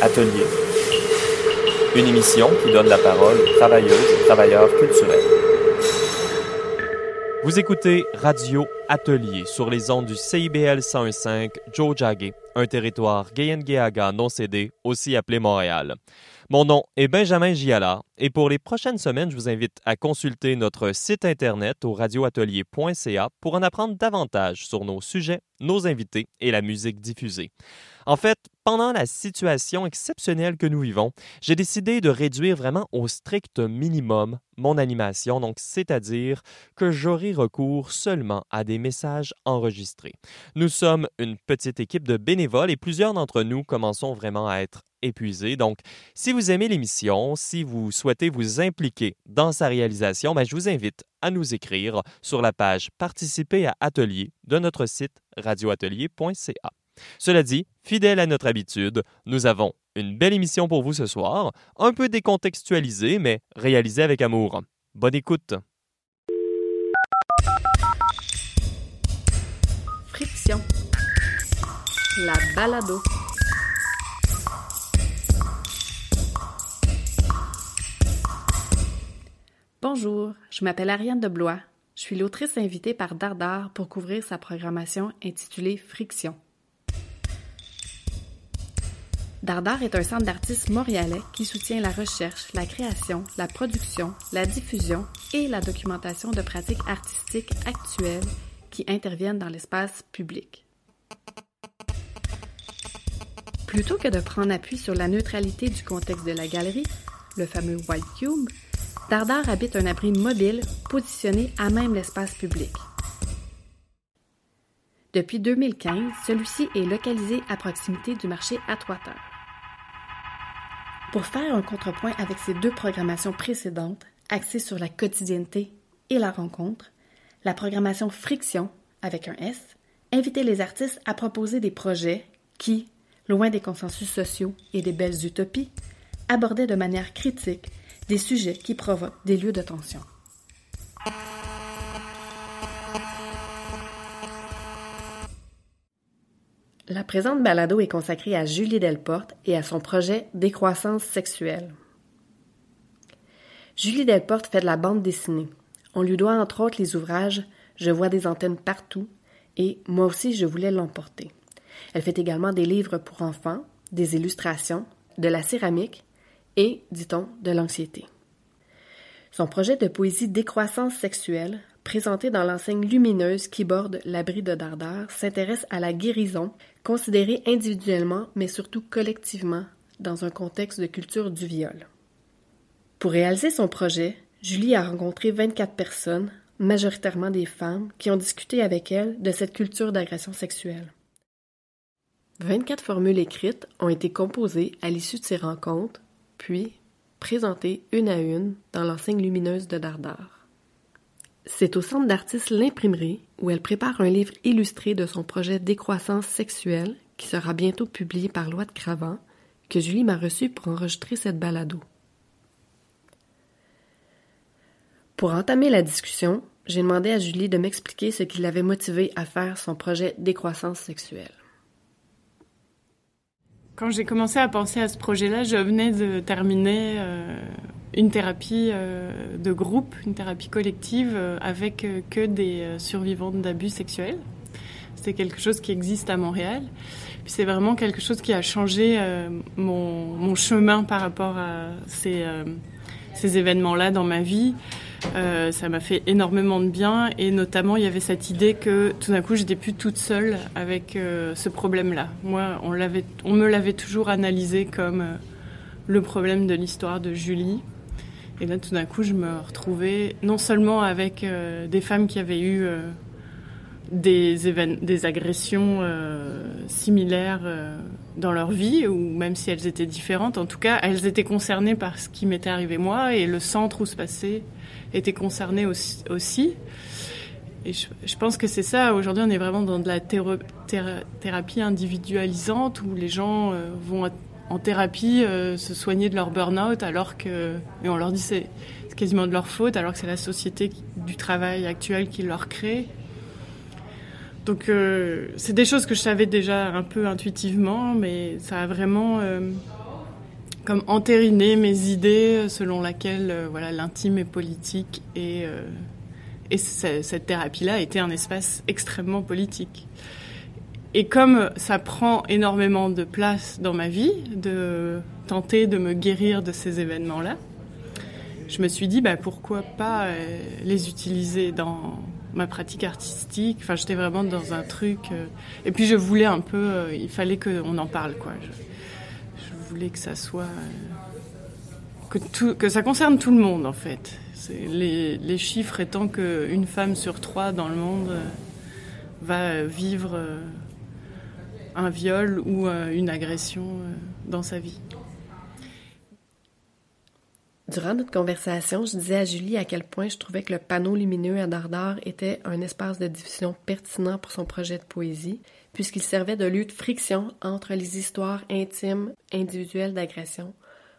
Atelier. Une émission qui donne la parole aux travailleuses et travailleurs culturels. Vous écoutez Radio Atelier sur les ondes du CIBL 101.5 Joe un territoire Gayengeaga non cédé, aussi appelé Montréal. Mon nom est Benjamin Giala et pour les prochaines semaines, je vous invite à consulter notre site internet au radioatelier.ca pour en apprendre davantage sur nos sujets, nos invités et la musique diffusée. En fait, pendant la situation exceptionnelle que nous vivons, j'ai décidé de réduire vraiment au strict minimum mon animation, donc c'est-à-dire que j'aurai recours seulement à des messages enregistrés. Nous sommes une petite équipe de bénévoles et plusieurs d'entre nous commençons vraiment à être épuisés. Donc, si vous aimez l'émission, si vous souhaitez vous impliquer dans sa réalisation, ben, je vous invite à nous écrire sur la page Participer à Atelier de notre site radioatelier.ca. Cela dit, fidèle à notre habitude, nous avons une belle émission pour vous ce soir, un peu décontextualisée, mais réalisée avec amour. Bonne écoute! Friction. La balado. Bonjour, je m'appelle Ariane de Blois. Je suis l'autrice invitée par Dardar pour couvrir sa programmation intitulée Friction. Dardar est un centre d'artistes montréalais qui soutient la recherche, la création, la production, la diffusion et la documentation de pratiques artistiques actuelles qui interviennent dans l'espace public. Plutôt que de prendre appui sur la neutralité du contexte de la galerie, le fameux White Cube, Dardar habite un abri mobile positionné à même l'espace public. Depuis 2015, celui-ci est localisé à proximité du marché Atwater. Pour faire un contrepoint avec ces deux programmations précédentes, axées sur la quotidienneté et la rencontre, la programmation Friction, avec un S, invitait les artistes à proposer des projets qui, loin des consensus sociaux et des belles utopies, abordaient de manière critique des sujets qui provoquent des lieux de tension. La présente balado est consacrée à Julie Delporte et à son projet Décroissance sexuelle. Julie Delporte fait de la bande dessinée. On lui doit entre autres les ouvrages Je vois des antennes partout et Moi aussi je voulais l'emporter. Elle fait également des livres pour enfants, des illustrations, de la céramique et, dit-on, de l'anxiété. Son projet de poésie Décroissance sexuelle, présenté dans l'enseigne lumineuse qui borde l'abri de Dardar, s'intéresse à la guérison, considérée individuellement mais surtout collectivement dans un contexte de culture du viol. Pour réaliser son projet, Julie a rencontré 24 personnes, majoritairement des femmes, qui ont discuté avec elle de cette culture d'agression sexuelle. 24 formules écrites ont été composées à l'issue de ces rencontres, puis présentées une à une dans l'enseigne lumineuse de Dardar. C'est au centre d'artistes L'Imprimerie où elle prépare un livre illustré de son projet Décroissance sexuelle qui sera bientôt publié par Loi de Cravant que Julie m'a reçu pour enregistrer cette balado. Pour entamer la discussion, j'ai demandé à Julie de m'expliquer ce qui l'avait motivée à faire son projet Décroissance sexuelle. Quand j'ai commencé à penser à ce projet-là, je venais de terminer euh, une thérapie euh, de groupe, une thérapie collective euh, avec que des survivantes d'abus sexuels. C'est quelque chose qui existe à Montréal. Puis c'est vraiment quelque chose qui a changé mon, chemin par rapport à ces événements-là dans ma vie. Euh, ça m'a fait énormément de bien et notamment il y avait cette idée que tout d'un coup j'étais plus toute seule avec euh, ce problème-là. Moi, on l'avait, me l'avait toujours analysé comme euh, le problème de l'histoire de Julie. Et là, tout d'un coup, je me retrouvais non seulement avec des femmes qui avaient eu des agressions similaires dans leur vie, ou même si elles étaient différentes, en tout cas, elles étaient concernées par ce qui m'était arrivé moi et le centre où se passait étaient concernés aussi. Et je, pense que c'est ça. Aujourd'hui, on est vraiment dans de la thérapie individualisante où les gens euh, vont en thérapie euh, se soigner de leur burn-out alors que, et on leur dit c'est quasiment de leur faute alors que c'est la société du travail actuel qui leur crée. Donc euh, c'est des choses que je savais déjà un peu intuitivement, mais ça a vraiment comme entériner mes idées selon laquelle voilà l'intime est politique et et cette thérapie-là était un espace extrêmement politique. Et comme ça prend énormément de place dans ma vie, de tenter de me guérir de ces événements-là, je me suis dit bah, pourquoi pas euh, les utiliser dans ma pratique artistique. Enfin, j'étais vraiment dans un truc. Euh, et puis je voulais un peu, euh, il fallait qu'on en parle, quoi. Voulais que ça soit. que, tout, que ça concerne tout le monde, en fait. Les, les, chiffres étant qu'une femme sur trois dans le monde va vivre un viol ou une agression dans sa vie. Durant notre conversation, je disais à Julie à quel point je trouvais que le panneau lumineux à Dardar était un espace de diffusion pertinent pour son projet de poésie, puisqu'il servait de lieu de friction entre les histoires intimes, individuelles d'agression,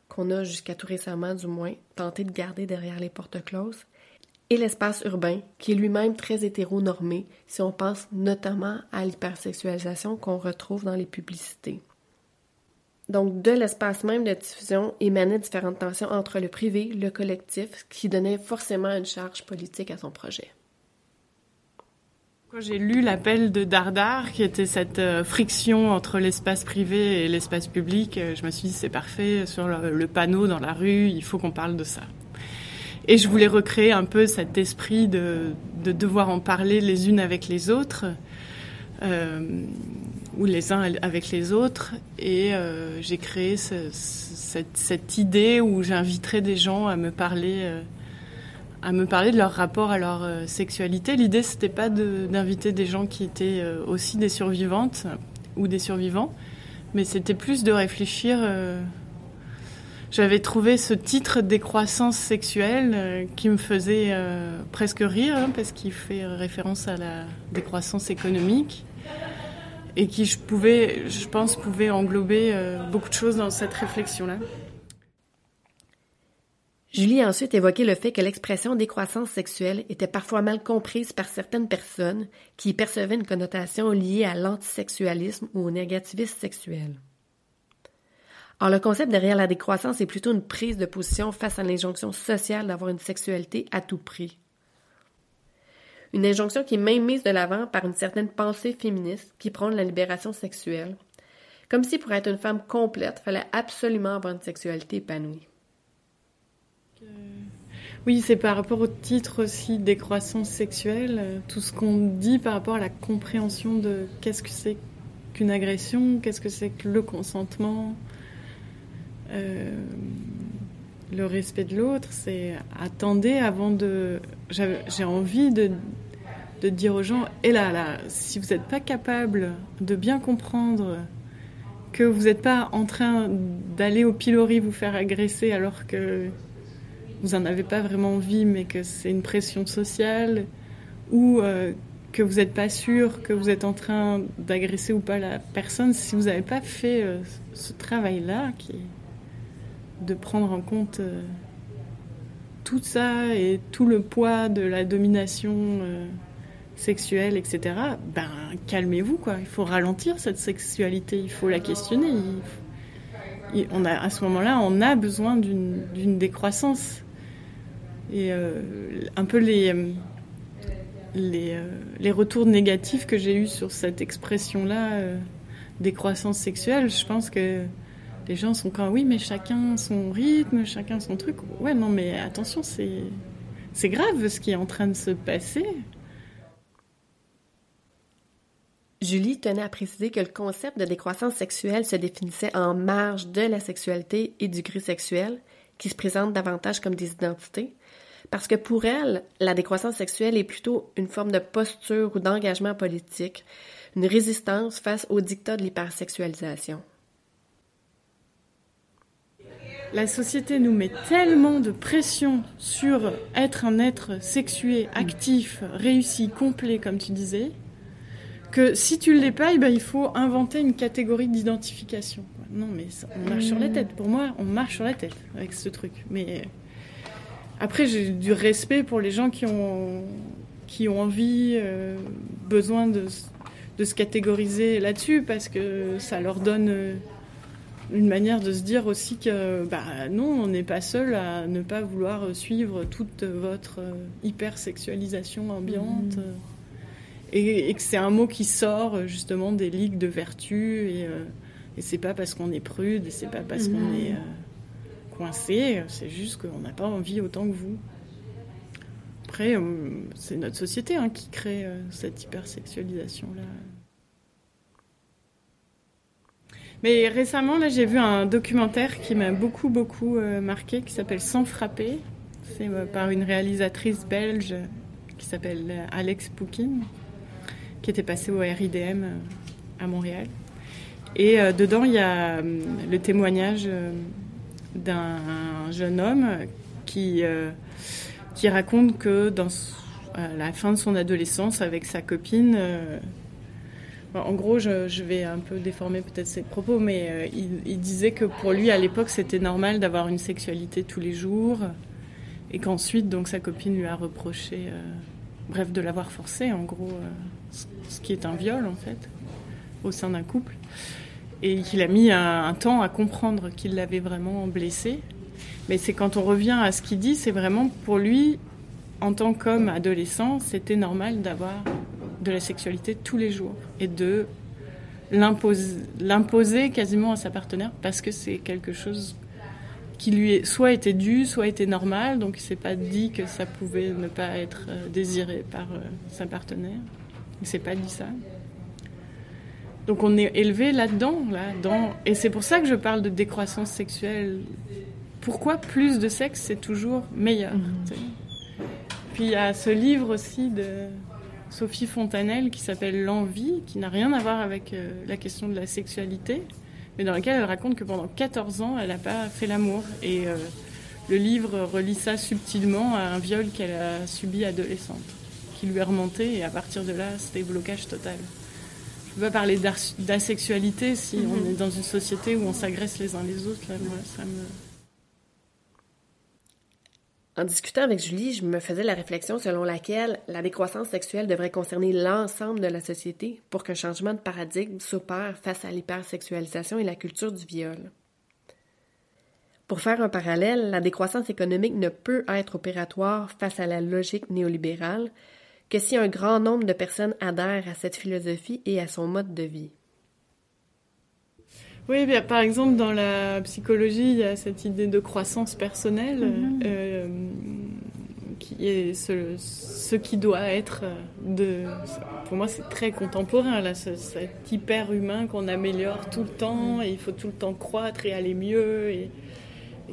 qu'on a jusqu'à tout récemment du moins tenté de garder derrière les portes closes, et l'espace urbain, qui est lui-même très hétéronormé si on pense notamment à l'hypersexualisation qu'on retrouve dans les publicités. Donc, de l'espace même de diffusion émanaient différentes tensions entre le privé, le collectif, qui donnait forcément une charge politique à son projet. Quand j'ai lu l'appel de Dardar, qui était cette euh, friction entre l'espace privé et l'espace public, euh, je me suis dit c'est parfait, sur le, panneau dans la rue, il faut qu'on parle de ça. Et je voulais recréer un peu cet esprit de, devoir en parler les unes avec les autres. Euh, ou les uns avec les autres. Et j'ai créé cette, idée où j'inviterais des gens à me parler, à me parler de leur rapport à leur euh, sexualité. L'idée, c'était pas d'inviter des gens qui étaient aussi des survivantes ou des survivants, mais c'était plus de réfléchir. j'avais trouvé ce titre décroissance sexuelle qui me faisait presque rire hein, parce qu'il fait référence à la décroissance économique et qui, je, pouvais, je pense, pouvait englober euh, beaucoup de choses dans cette réflexion-là. Julie a ensuite évoqué le fait que l'expression décroissance sexuelle était parfois mal comprise par certaines personnes qui y percevaient une connotation liée à l'antisexualisme ou au négativisme sexuel. Or, le concept derrière la décroissance est plutôt une prise de position face à l'injonction sociale d'avoir une sexualité à tout prix. Une injonction qui est même mise de l'avant par une certaine pensée féministe qui prône la libération sexuelle. Comme si pour être une femme complète, il fallait absolument avoir une sexualité épanouie. Oui, c'est par rapport au titre aussi décroissance sexuelle, euh, tout ce qu'on dit par rapport à la compréhension de qu'est-ce que c'est qu'une agression, qu'est-ce que c'est que le consentement, euh, le respect de l'autre, c'est attendez avant de. J'ai envie de, de dire aux gens, et là, là, si vous n'êtes pas capable de bien comprendre que vous n'êtes pas en train d'aller au pilori vous faire agresser alors que vous n'en avez pas vraiment envie, mais que c'est une pression sociale, ou euh, que vous n'êtes pas sûr que vous êtes en train d'agresser ou pas la personne, si vous n'avez pas fait euh, ce travail-là, qui est de prendre en compte euh, tout ça et tout le poids de la domination sexuelle, etc., ben calmez-vous quoi. Il faut ralentir cette sexualité, il faut la questionner. on a, à ce moment-là, on a besoin d'une décroissance. Et euh, un peu les, les, euh, les, retours négatifs que j'ai eus sur cette expression-là, euh, décroissance sexuelle, je pense que les gens sont quand oui, mais chacun son rythme, chacun son truc. Ouais, non, mais attention, c'est grave ce qui est en train de se passer. Julie tenait à préciser que le concept de décroissance sexuelle se définissait en marge de la sexualité et du gris sexuel, qui se présentent davantage comme des identités, parce que pour elle, la décroissance sexuelle est plutôt une forme de posture ou d'engagement politique, une résistance face au dictat de l'hypersexualisation. La société nous met tellement de pression sur être un être sexué, actif, réussi, complet, comme tu disais, que si tu l'es pas, ben, il faut inventer une catégorie d'identification. Non, mais on marche sur la tête. Pour moi, on marche sur la tête avec ce truc. Mais après, j'ai du respect pour les gens qui ont, qui ont envie, euh, besoin de, de, se catégoriser là-dessus parce que ça leur donne euh, une manière de se dire aussi que bah non, on n'est pas seul à ne pas vouloir suivre toute votre hypersexualisation ambiante. Mhm. Et, que c'est un mot qui sort justement des ligues de vertu et, et c'est pas parce qu'on est prude et c'est pas parce qu'on mhm. est c'est juste qu'on n'a pas envie autant que vous. Après, c'est notre société hein, qui crée cette hypersexualisation-là. Mais récemment, là, j'ai vu un documentaire qui m'a beaucoup, beaucoup euh, marqué, qui s'appelle Sans frapper. C'est euh, par une réalisatrice belge qui s'appelle euh, Alex Poukine, qui était passée au RIDM à Montréal. Et dedans, il y a le témoignage d'un jeune homme qui, qui raconte que dans à la fin de son adolescence, avec sa copine, en gros, je, vais un peu déformer peut-être ses propos, mais euh, il, disait que pour lui, à l'époque, c'était normal d'avoir une sexualité tous les jours, et qu'ensuite, donc, sa copine lui a reproché, euh, bref, de l'avoir forcé, en gros, euh, ce qui est un viol, en fait, au sein d'un couple, et qu'il a mis un, temps à comprendre qu'il l'avait vraiment blessé. Mais c'est quand on revient à ce qu'il dit, c'est vraiment pour lui, en tant qu'homme adolescent, c'était normal d'avoir de la sexualité tous les jours et de l'imposer quasiment à sa partenaire parce que c'est quelque chose qui lui soit était dû, soit était normal, donc il s'est pas dit que ça pouvait ne pas être euh, désiré par euh, sa partenaire. Il s'est pas dit ça. Donc on est élevé là-dedans, là, et c'est pour ça que je parle de décroissance sexuelle. Pourquoi plus de sexe c'est toujours meilleur mmh. Puis il y a ce livre aussi de Sophie Fontanelle qui s'appelle L'envie, qui n'a rien à voir avec euh, la question de la sexualité, mais dans laquelle elle raconte que pendant 14 ans, elle n'a pas fait l'amour. Et euh, le livre relie ça subtilement à un viol qu'elle a subi adolescente, qui lui est remonté, et à partir de là, c'était blocage total. Je ne peux pas parler d'asexualité si on mhm. est dans une société où on s'agresse les uns les autres. Là, moi, ça me en discutant avec Julie, je me faisais la réflexion selon laquelle la décroissance sexuelle devrait concerner l'ensemble de la société pour qu'un changement de paradigme s'opère face à l'hypersexualisation et la culture du viol. Pour faire un parallèle, la décroissance économique ne peut être opératoire face à la logique néolibérale que si un grand nombre de personnes adhèrent à cette philosophie et à son mode de vie. Oui, bien, par exemple, dans la psychologie, il y a cette idée de croissance personnelle, mhm. euh, qui est ce, qui doit être de. Pour moi, c'est très contemporain, là, ce, cet hyper humain qu'on améliore tout le temps, et il faut tout le temps croître et aller mieux. Et,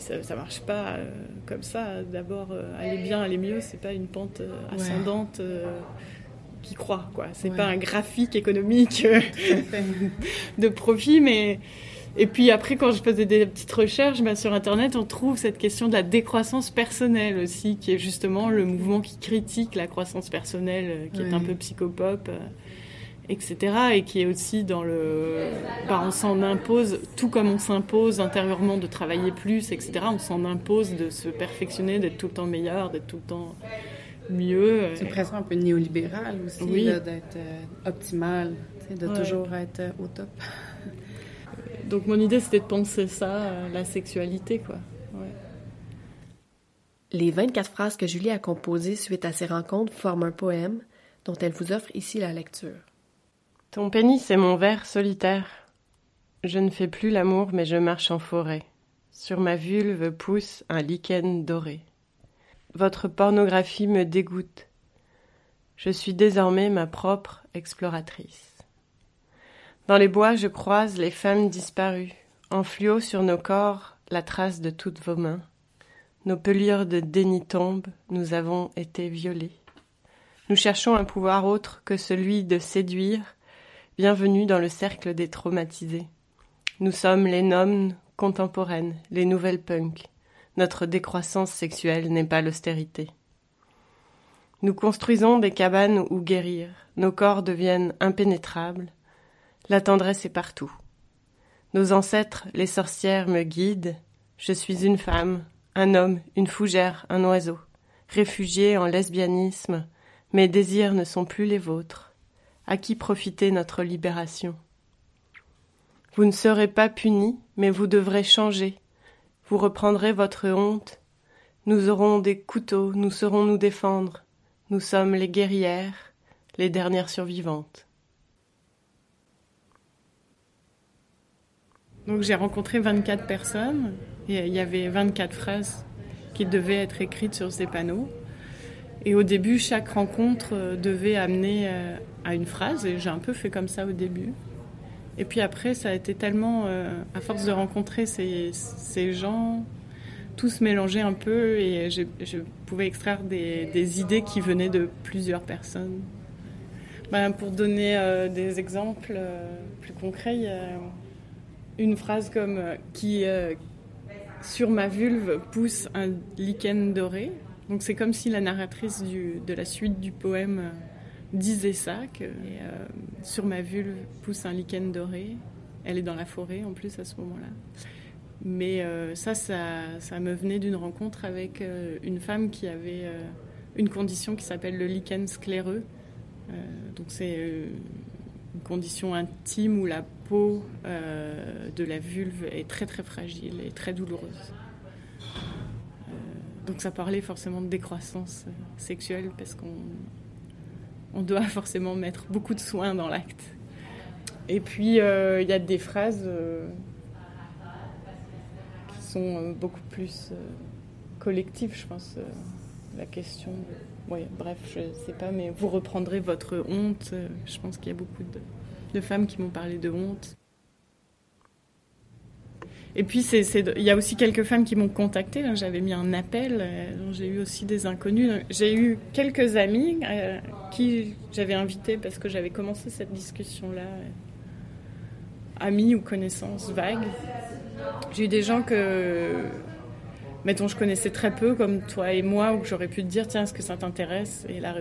ça, ne marche pas euh, comme ça. D'abord, euh, aller bien, aller mieux, c'est pas une pente ascendante. qui croît quoi. C'est pas un graphique économique de profit mais et puis après, quand je faisais des petites recherches bah, sur Internet, on trouve cette question de la décroissance personnelle aussi, qui est justement le mouvement qui critique la croissance personnelle, euh, qui est un peu psychopop, euh, etc. Et qui est aussi dans le... Bah, on s'en impose, tout comme on s'impose intérieurement de travailler plus, etc. On s'en impose de se perfectionner, d'être tout le temps meilleur, d'être tout le temps mieux. C'est presque un peu néolibéral aussi, d'être euh, optimal, de toujours être au top. Donc mon idée, c'était de penser ça, euh, la sexualité, quoi. Les 24 phrases que Julie a composées suite à ces rencontres forment un poème dont elle vous offre ici la lecture. Ton pénis est mon verre solitaire. Je ne fais plus l'amour, mais je marche en forêt. Sur ma vulve pousse un lichen doré. Votre pornographie me dégoûte. Je suis désormais ma propre exploratrice. Dans les bois, je croise les femmes disparues. En fluo sur nos corps, la trace de toutes vos mains. Nos pelures de déni tombent, nous avons été violés. Nous cherchons un pouvoir autre que celui de séduire. Bienvenue dans le cercle des traumatisés. Nous sommes les noms contemporaines, les nouvelles punks. Notre décroissance sexuelle n'est pas l'austérité. Nous construisons des cabanes où guérir. Nos corps deviennent impénétrables. La tendresse est partout. Nos ancêtres, les sorcières, me guident. Je suis une femme, un homme, une fougère, un oiseau. Réfugié en lesbianisme, mes désirs ne sont plus les vôtres. À qui profiter notre libération Vous ne serez pas punis, mais vous devrez changer. Vous reprendrez votre honte. Nous aurons des couteaux, nous saurons nous défendre. Nous sommes les guerrières, les dernières survivantes. Donc j'ai rencontré 24 personnes et il y avait 24 phrases qui devaient être écrites sur ces panneaux. Et au début, chaque rencontre euh, devait amener euh, à une phrase et j'ai un peu fait comme ça au début. Et puis après, ça a été tellement, euh, à force de rencontrer ces, ces gens, tous mélangés un peu et je, je pouvais extraire des, des, idées qui venaient de plusieurs personnes. Ben, pour donner des exemples plus concrets, il une phrase comme qui sur ma vulve pousse un lichen doré. Donc c'est comme si la narratrice de la suite du poème euh, disait ça, que sur ma vulve pousse un lichen doré. Elle est dans la forêt en plus à ce moment-là. Mais ça, ça, ça, me venait d'une rencontre avec une femme qui avait une condition qui s'appelle le lichen scléreux. donc c'est une condition intime où la peau euh, de la vulve est très très fragile et très douloureuse. Euh, donc ça parlait forcément de décroissance euh, sexuelle parce qu'on on doit forcément mettre beaucoup de soins dans l'acte. Et puis il y a des phrases qui sont beaucoup plus collectives, je pense. la question bref, je sais pas, mais vous reprendrez votre honte. Je pense qu'il y a beaucoup de femmes qui m'ont parlé de honte. Et puis, il y a aussi quelques femmes qui m'ont contacté. J'avais mis un appel, euh, j'ai eu aussi des inconnus. J'ai eu quelques amis euh, qui j'avais invités parce que j'avais commencé cette discussion-là. Euh, amis ou connaissances vagues. J'ai eu des gens que, mettons, je connaissais très peu, comme toi et moi, où j'aurais pu te dire, tiens, est-ce que ça t'intéresse? Et là,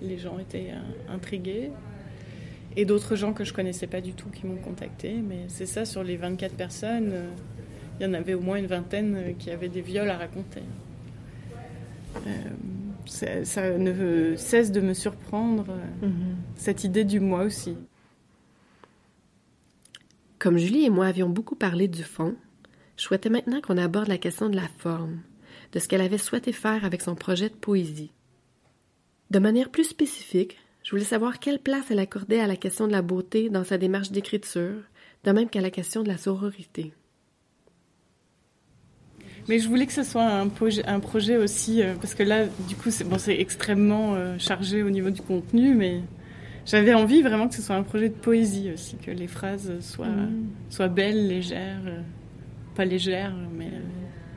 les gens étaient intrigués et d'autres gens que je connaissais pas du tout qui m'ont contacté. Mais c'est ça, sur les 24 personnes, euh, il y en avait au moins une vingtaine euh, qui avaient des viols à raconter. Euh, ça, ne cesse de me surprendre, mhm. cette idée du moi aussi. Comme Julie et moi avions beaucoup parlé du fond, je souhaitais maintenant qu'on aborde la question de la forme, de ce qu'elle avait souhaité faire avec son projet de poésie. De manière plus spécifique, je voulais savoir quelle place elle accordait à la question de la beauté dans sa démarche d'écriture, de même qu'à la question de la sororité. Mais je voulais que ce soit un, un projet aussi, euh, parce que là, du coup, c'est bon, extrêmement euh, chargé au niveau du contenu, mais j'avais envie vraiment que ce soit un projet de poésie aussi, que les phrases soient, mm. soient belles, légères, euh, pas légères, mais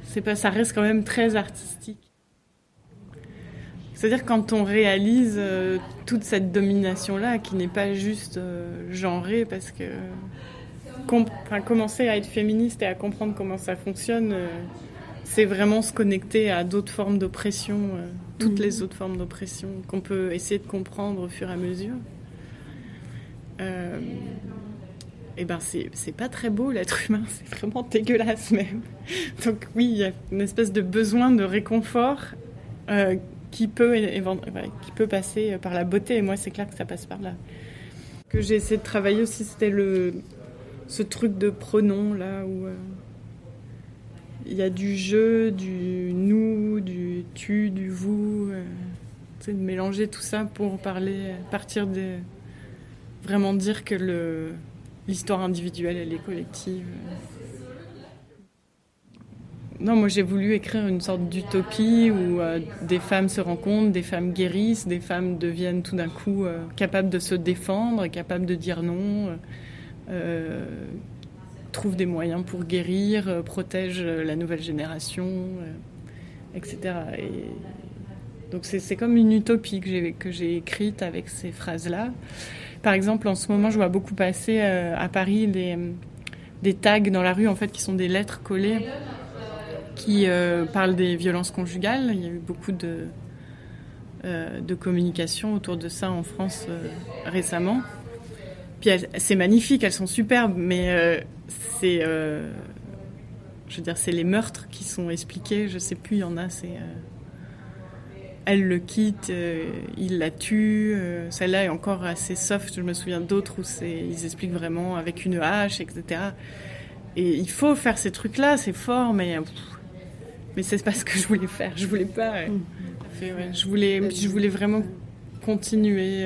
c'est pas, ça reste quand même très artistique. C'est-à-dire quand on réalise euh, toute cette domination-là, qui n'est pas juste euh, genrée, parce que commencer à être féministe et à comprendre comment ça fonctionne, euh, c'est vraiment se connecter à d'autres formes d'oppression, toutes les mhm. autres formes d'oppression qu'on peut essayer de comprendre au fur et à mesure. et ben c'est pas très beau l'être humain, c'est vraiment dégueulasse même. Donc oui, il y a une espèce de besoin de réconfort qui peut, passer par la beauté. Et moi, c'est clair que ça passe par là. Que j'ai essayé de travailler aussi, c'était le, ce truc de pronom, là, où euh, il y a du je, du nous, du tu, du vous. Euh, de mélanger tout ça pour parler, partir de. Vraiment dire que l'histoire individuelle, elle est collective. Non, moi j'ai voulu écrire une sorte d'utopie où euh, des femmes se rencontrent, des femmes guérissent, des femmes deviennent tout d'un coup euh, capables de se défendre, capables de dire non, euh, trouvent des moyens pour guérir, protègent la nouvelle génération, etc. Et donc c'est comme une utopie que j'ai écrite avec ces phrases-là. Par exemple, en ce moment, je vois beaucoup passer à Paris des, des tags dans la rue en fait qui sont des lettres collées qui euh, parle des violences conjugales. Il y a eu beaucoup de, euh, de communication autour de ça en France euh, récemment. Puis c'est magnifique, elles sont superbes, mais c'est, je veux dire, c'est les meurtres qui sont expliqués. Je sais plus, il y en a, c'est elle le quitte, il la tue. Celle-là est encore assez soft. Je me souviens d'autres où c'est, ils expliquent vraiment avec une hache, etc. Et il faut faire ces trucs-là, c'est fort, mais mais c'est pas ce que je voulais faire. Je voulais pas. Mm. je voulais, je voulais vraiment continuer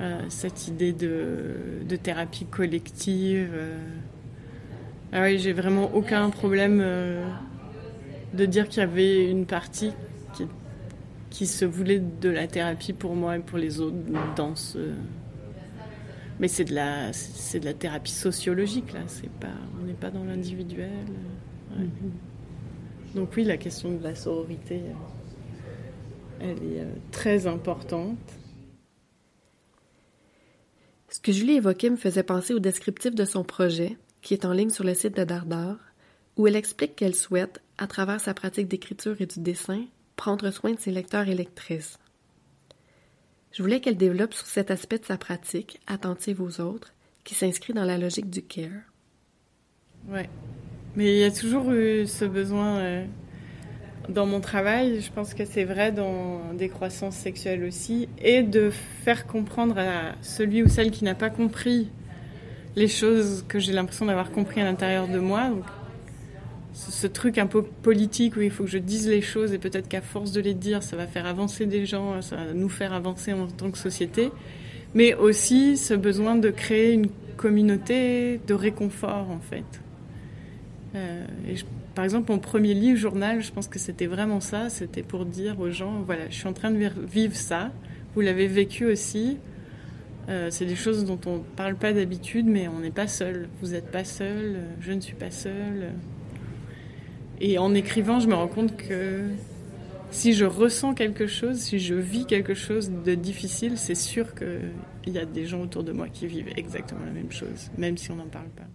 euh, cette idée de, thérapie collective. Euh. Ah oui, j'ai vraiment aucun problème euh, de dire qu'il y avait une partie qui, qui, se voulait de la thérapie pour moi et pour les autres dans ce. Mais c'est de la, c'est de la thérapie sociologique là. C'est pas, on n'est pas dans l'individuel. Mm-hmm. Donc oui, la question de la sororité, elle est très importante. Ce que Julie évoquait me faisait penser au descriptif de son projet, qui est en ligne sur le site de Dardar, où elle explique qu'elle souhaite, à travers sa pratique d'écriture et du dessin, prendre soin de ses lecteurs et lectrices. Je voulais qu'elle développe sur cet aspect de sa pratique, attentive aux autres, qui s'inscrit dans la logique du care. Ouais. Mais il y a toujours eu ce besoin euh, dans mon travail, je pense que c'est vrai dans des croissances sexuelles aussi, et de faire comprendre à celui ou celle qui n'a pas compris les choses que j'ai l'impression d'avoir compris à l'intérieur de moi. Donc, ce truc un peu politique où il faut que je dise les choses et peut-être qu'à force de les dire, ça va faire avancer des gens, ça va nous faire avancer en tant que société. Mais aussi ce besoin de créer une communauté de réconfort en fait. Euh, et par exemple, mon premier livre journal, je pense que c'était vraiment ça. C'était pour dire aux gens, voilà, je suis en train de vivre ça. Vous l'avez vécu aussi. Euh, c'est des choses dont on ne parle pas d'habitude, mais on n'est pas seul. Vous n'êtes pas seul. Je ne suis pas seule. Et en écrivant, je me rends compte que si je ressens quelque chose, si je vis quelque chose de difficile, c'est sûr qu'il y a des gens autour de moi qui vivent exactement la même chose, même si on n'en parle pas.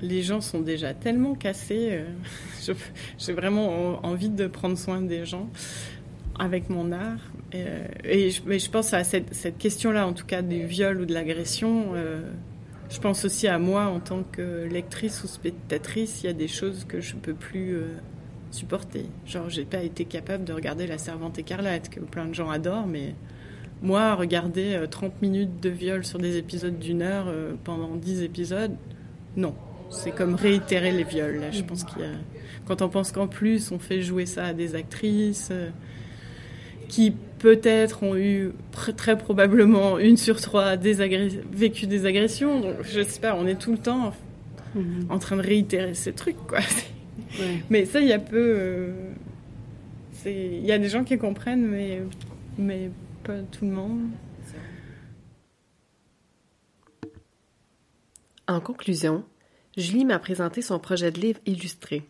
Les gens sont déjà tellement cassés. Euh, j'ai vraiment envie de prendre soin des gens avec mon art. Euh, et, je, mais je pense à cette, question-là, en tout cas du viol ou de l'agression. Euh, je pense aussi à moi en tant que lectrice ou spectatrice. Il y a des choses que je ne peux plus supporter. Genre, j'ai pas été capable de regarder La Servante écarlate, que plein de gens adorent, mais moi, regarder 30 minutes de viol sur des épisodes d'une heure pendant 10 épisodes, non. C'est comme réitérer les viols. Je pense qu'il y a... Quand on pense qu'en plus, on fait jouer ça à des actrices euh, qui peut-être ont eu très probablement une sur trois vécu des agressions. Donc, je sais pas, on est tout le temps mhm. en train de réitérer ces trucs, quoi. Mais ça, il y a peu. Euh, il y a des gens qui comprennent, mais, mais pas tout le monde. En conclusion, Julie m'a présenté son projet de livre illustré.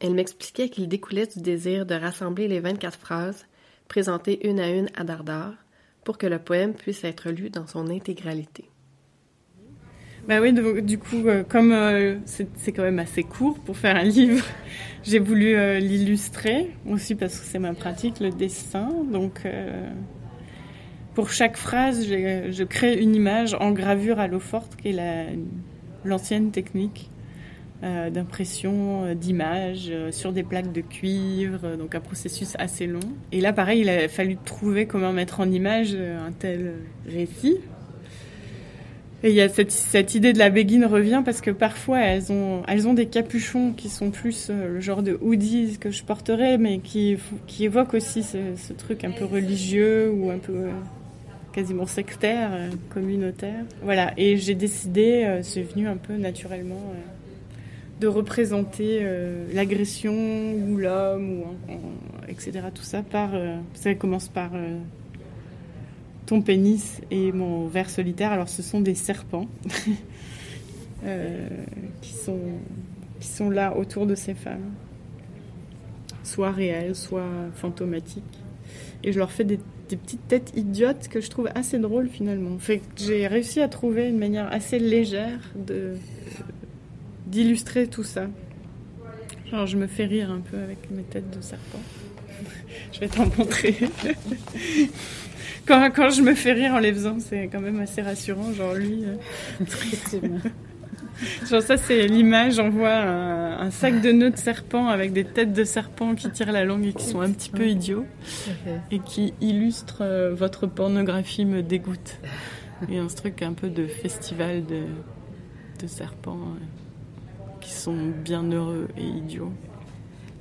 Elle m'expliquait qu'il découlait du désir de rassembler les 24 phrases, présentées une à une à Dardar, pour que le poème puisse être lu dans son intégralité. Bah oui, du coup, euh, comme euh, c'est quand même assez court pour faire un livre, j'ai voulu euh, l'illustrer aussi parce que c'est ma pratique, le dessin. Donc, pour chaque phrase, je crée une image en gravure à l'eau forte, qui est la, l'ancienne technique euh, d'impression euh, d'images euh, sur des plaques de cuivre, donc un processus assez long. Et là, pareil, il a fallu trouver comment mettre en image un tel récit. Et il y a cette, cette, idée de la béguine revient parce que parfois elles ont, elles ont des capuchons qui sont plus le genre de hoodies que je porterais, mais qui, qui évoquent aussi ce, ce truc un peu religieux ou un peu quasiment sectaire, euh, communautaire. Voilà, et j'ai décidé, euh, c'est venu un peu naturellement, euh, de représenter l'agression ou l'homme, ou etc. Tout ça par, ça commence par ton pénis et mon verre solitaire. Alors ce sont des serpents qui sont qui sont là autour de ces femmes, soit réelles, soit fantomatiques. Et je leur fais des petites têtes idiotes que je trouve assez drôles finalement. Fait j'ai réussi à trouver une manière assez légère de d'illustrer tout ça. Genre je me fais rire un peu avec mes têtes de serpent. je vais t'en montrer. quand, quand je me fais rire en les faisant, c'est quand même assez rassurant. Genre lui. Euh... Genre ça, c'est l'image, on voit un, sac de nœuds de serpent avec des têtes de serpent qui tirent la langue et qui sont un petit peu idiots et qui illustrent euh, votre pornographie me dégoûte. Il y a un truc un peu de festival de, de serpents euh, qui sont bien heureux et idiots.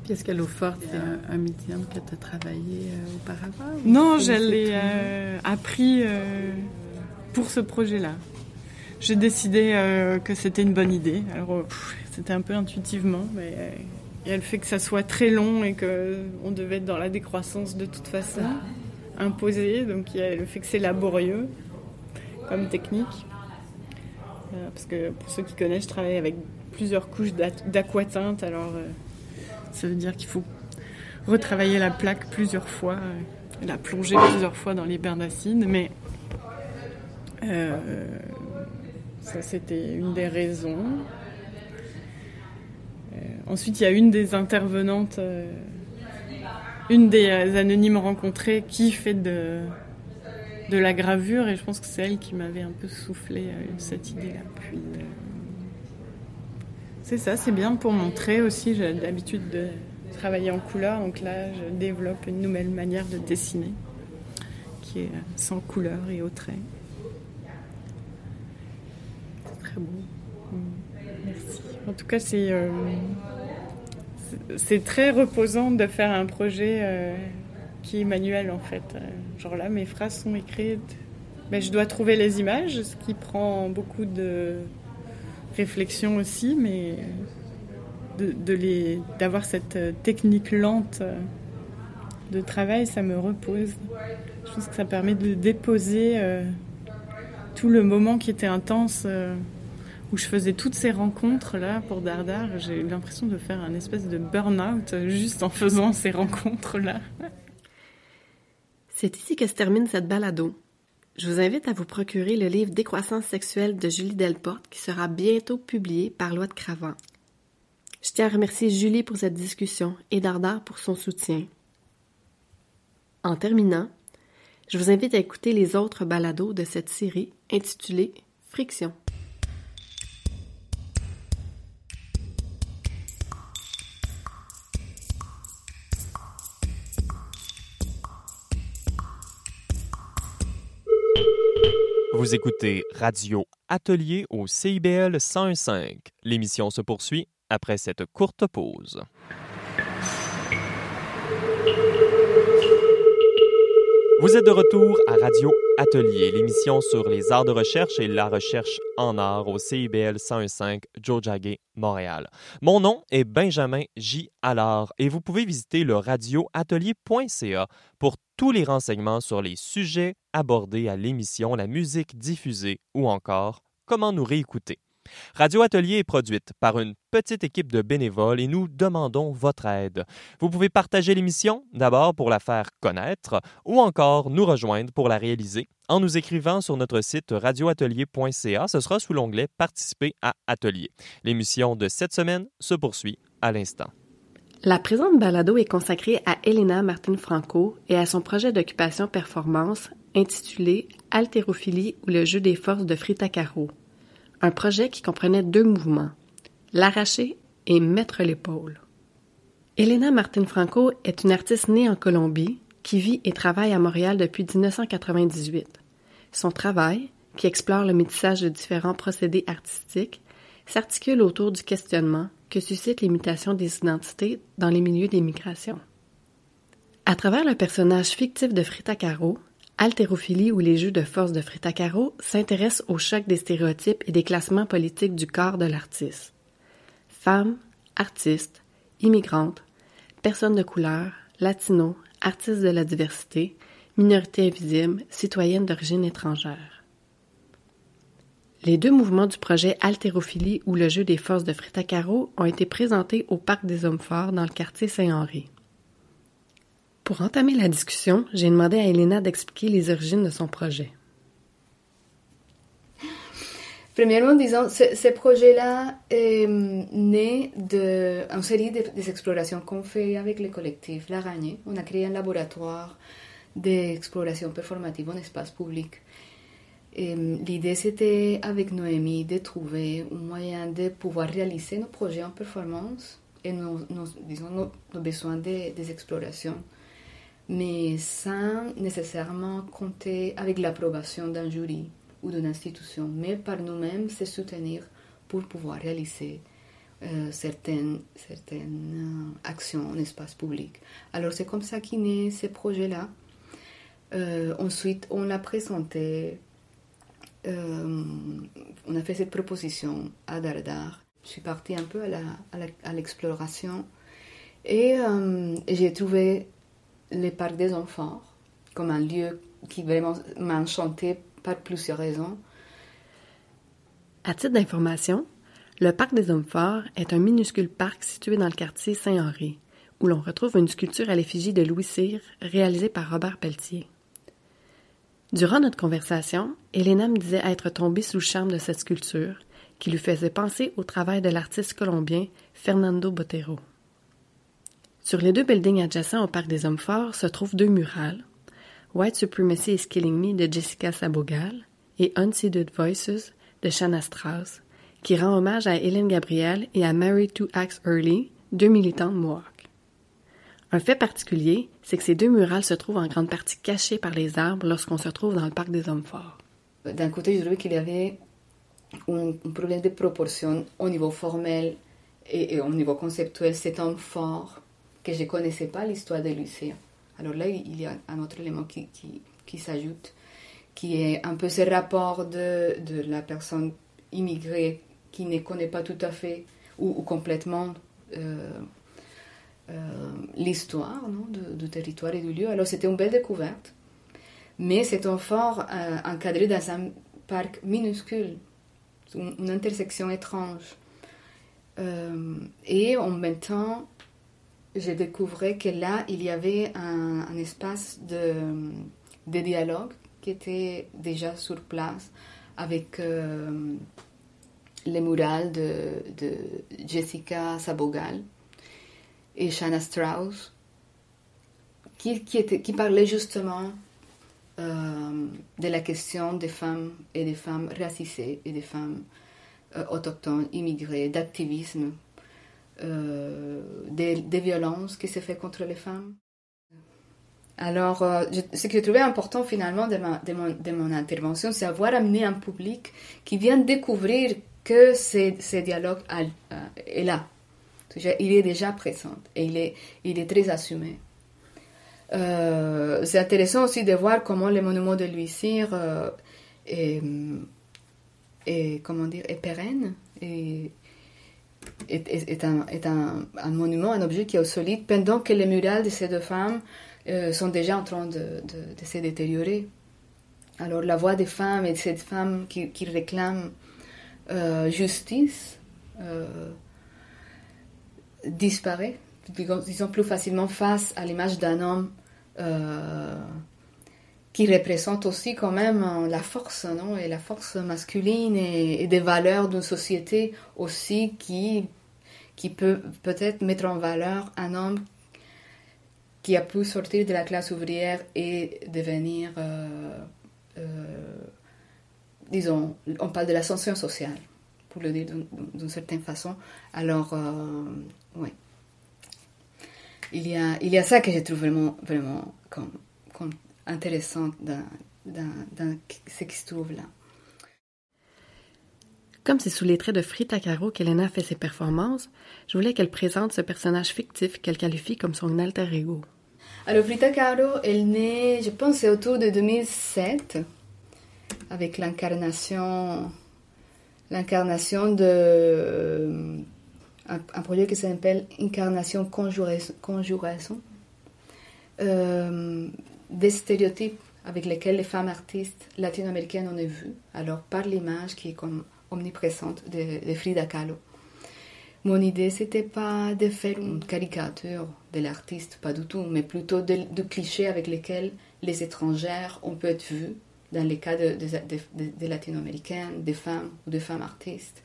Est-ce l'eau forte, c'est un, médium que tu as travaillé euh, auparavant? Non, je l'ai appris pour ce projet-là j'ai décidé euh, que c'était une bonne idée. Alors, euh, c'était un peu intuitivement, mais euh, il y a le fait que ça soit très long et qu'on devait être dans la décroissance de toute façon, imposé. Donc, il y a le fait que c'est laborieux comme technique. parce que pour ceux qui connaissent, je travaille avec plusieurs couches d'aquatinte. Alors, ça veut dire qu'il faut retravailler la plaque plusieurs fois, la plonger plusieurs fois dans les bains. Mais ça, c'était une des raisons. Euh, ensuite, il y a une des intervenantes, euh, une des anonymes rencontrées qui fait de, de la gravure, et je pense que c'est elle qui m'avait un peu soufflé euh, cette idée-là. C'est ça, c'est bien pour montrer aussi. J'ai l'habitude de travailler en couleur, donc là, je développe une nouvelle manière de dessiner qui est sans couleur et au trait. Merci. En tout cas, c'est euh, c'est très reposant de faire un projet euh, qui est manuel en fait. Euh, genre là, mes phrases sont écrites, mais je dois trouver les images, ce qui prend beaucoup de réflexion aussi, mais de, d'avoir cette technique lente de travail, ça me repose. Je pense que ça permet de déposer tout le moment qui était intense où je faisais toutes ces rencontres-là pour Dardar. J'ai eu l'impression de faire un espèce de burn-out juste en faisant ces rencontres-là. C'est ici que se termine cette balado. Je vous invite à vous procurer le livre Décroissance sexuelle de Julie Delporte qui sera bientôt publié par Loi de Cravant. Je tiens à remercier Julie pour cette discussion et Dardar pour son soutien. En terminant, je vous invite à écouter les autres balados de cette série intitulée Friction. Vous écoutez Radio Atelier au CIBL 101.5. L'émission se poursuit après cette courte pause. Vous êtes de retour à Radio Atelier, l'émission sur les arts de recherche et la recherche en art au CIBL 101.5 Jojage, Montréal. Mon nom est Benjamin J. Allard et vous pouvez visiter le radioatelier.ca pour tous les renseignements sur les sujets abordés à l'émission, la musique diffusée ou encore comment nous réécouter. Radio Atelier est produite par une petite équipe de bénévoles et nous demandons votre aide. Vous pouvez partager l'émission, d'abord pour la faire connaître, ou encore nous rejoindre pour la réaliser en nous écrivant sur notre site radioatelier.ca. Ce sera sous l'onglet Participer à Atelier. L'émission de cette semaine se poursuit à l'instant. La présente balado est consacrée à Elena Martine Franco et à son projet d'occupation performance intitulé Haltérophilie ou le jeu des forces de Frita Caro un projet qui comprenait deux mouvements, l'arracher et mettre l'épaule. Elena Martin Franco est une artiste née en Colombie qui vit et travaille à Montréal depuis 1998. Son travail, qui explore le métissage de différents procédés artistiques, s'articule autour du questionnement que suscite l'imitation des identités dans les milieux des migrations. À travers le personnage fictif de Frita Caro, Haltérophilie ou les jeux de force de Frita Caro s'intéresse au choc des stéréotypes et des classements politiques du corps de l'artiste. Femmes, artistes, immigrantes, personnes de couleur, latinos, artistes de la diversité, minorités invisibles, citoyennes d'origine étrangère. Les deux mouvements du projet Haltérophilie ou le jeu des forces de Caro ont été présentés au Parc des Hommes Forts dans le quartier Saint-Henri. Pour entamer la discussion, j'ai demandé à Elena d'expliquer les origines de son projet. Premièrement, disons, ce, projet-là est né d'une série d'explorations qu'on fait avec le collectif L'Araignée. On a créé un laboratoire d'exploration performative en espace public. L'idée, c'était avec Noémie de trouver un moyen de pouvoir réaliser nos projets en performance et nos, besoins des, des explorations, mais sans nécessairement compter avec l'approbation d'un jury ou d'une institution, mais par nous-mêmes se soutenir pour pouvoir réaliser euh, certaines, certaines euh, actions en espace public. Alors c'est comme ça qu'est né ce projet-là. Euh, ensuite, on l'a présenté, on a fait cette proposition à Dardar. Je suis partie un peu à l'exploration et, et j'ai trouvé le parc des enfants comme un lieu qui vraiment m'a par plusieurs raisons. À titre d'information, le Parc des Hommes Forts est un minuscule parc situé dans le quartier Saint-Henri, où l'on retrouve une sculpture à l'effigie de Louis Cyr réalisée par Robert Pelletier. Durant notre conversation, Elena me disait être tombée sous le charme de cette sculpture, qui lui faisait penser au travail de l'artiste colombien Fernando Botero. Sur les deux buildings adjacents au Parc des Hommes Forts se trouvent deux murales, White Supremacy is Killing Me de Jessica Sabogal et Unseated Voices de Shanna Strauss, qui rend hommage à Hélène Gabriel et à Mary Two Axe Early, deux militantes Mohawk. Un fait particulier, c'est que ces deux murales se trouvent en grande partie cachées par les arbres lorsqu'on se trouve dans le parc des Hommes Forts. D'un côté, je trouvais qu'il y avait un, problème de proportion au niveau formel et, au niveau conceptuel. C'est un fort que je ne connaissais pas l'histoire de Lucien. Alors là, il y a un autre élément qui, qui, qui s'ajoute, qui est un peu ce rapport de, de la personne immigrée qui ne connaît pas tout à fait ou, complètement euh, euh, l'histoire du territoire et du lieu. Alors c'était une belle découverte, mais c'est un fort euh, encadré dans un parc minuscule, une, intersection étrange. et en même temps, j'ai découvert que là, il y avait un, espace de, dialogue qui était déjà sur place avec les murales de, Jessica Sabogal et Shanna Strauss, qui, qui, parlaient justement euh, de la question des femmes et des femmes racisées et des femmes euh, autochtones, immigrées, d'activisme, euh, des, violences qui se fait contre les femmes. Alors, ce que j'ai trouvé important finalement de, mon, intervention, c'est avoir amené un public qui vient découvrir que ce, dialogue euh, est là. Il est déjà présent et il est, est très assumé. Euh, c'est intéressant aussi de voir comment le monument de Louis Cyr euh, est, comment dire, est pérenne et est, un, est un, un, monument, un objet qui est solide, pendant que les murales de ces deux femmes sont déjà en train de, de, se détériorer. Alors la voix des femmes et de cette femme qui, qui réclament euh, justice euh, disparaît, disons plus facilement face à l'image d'un homme euh, qui représente aussi quand même la force, non et la force masculine et, des valeurs d'une société aussi qui, qui peut peut-être mettre en valeur un homme qui a pu sortir de la classe ouvrière et devenir disons, on parle de l'ascension sociale, pour le dire d'une certaine façon. Alors, euh, oui. Il y, a, il y a ça que je trouve vraiment, vraiment comme intéressant dans, dans, ce qui se trouve là. Comme c'est sous les traits de Frida Caro qu'Elena fait ses performances, je voulais qu'elle présente ce personnage fictif qu'elle qualifie comme son alter ego. Alors Frida Caro, elle naît, je pense, autour de 2007 avec l'incarnation l'incarnation de euh, un, projet qui s'appelle Incarnation Conjuration, euh, des stéréotypes avec lesquels les femmes artistes latino-américaines ont vu, alors par l'image qui est comme omniprésente de, Frida Kahlo. Mon idée, c'était pas de faire une caricature de l'artiste, pas du tout, mais plutôt de, clichés avec lesquels les étrangères ont pu être vues dans les cas de, latino-américaines, des femmes ou des femmes artistes.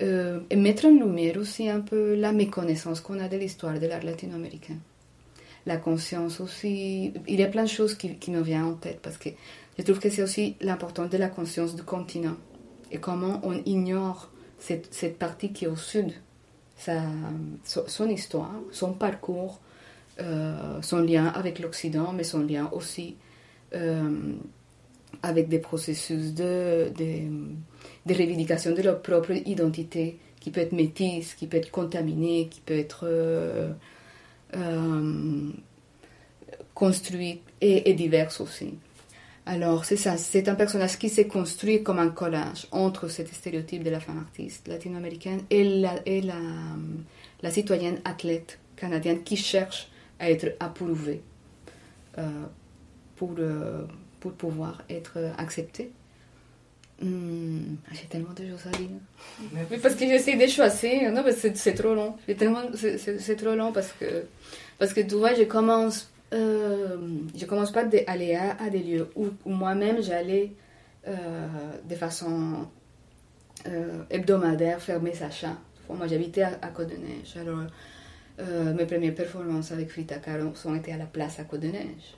Euh, et mettre en lumière aussi un peu la méconnaissance qu'on a de l'histoire de l'art latino-américain. La conscience aussi. Il y a plein de choses qui, qui me viennent en tête parce que je trouve que c'est aussi l'importance de la conscience du continent et comment on ignore cette, cette partie qui est au sud, sa, son histoire, son parcours, euh, son lien avec l'Occident, mais son lien aussi euh, avec des processus de, de, de, de leur propre identité qui peut être métisse, qui peut être contaminée, qui peut être euh, euh construite et, et diverse aussi. Alors, c'est ça, c'est un personnage qui s'est construit comme un collage entre cet stéréotype de la femme artiste latino-américaine et, la, la, citoyenne athlète canadienne qui cherche à être approuvée euh, euh, pour pouvoir être acceptée. Hmm, j'ai tellement de choses à dire. Mais parce que j'essaie de choisir. C'est trop long. C'est trop long parce que, parce que tu vois, je commence euh, je commence pas à aller à, des lieux où, moi-même j'allais euh, de façon euh, hebdomadaire faire mes achats. Moi j'habitais à, Côte-de-Neige, alors mes premières performances avec Frita Kahlo ont été à la place à Côte-de-Neige.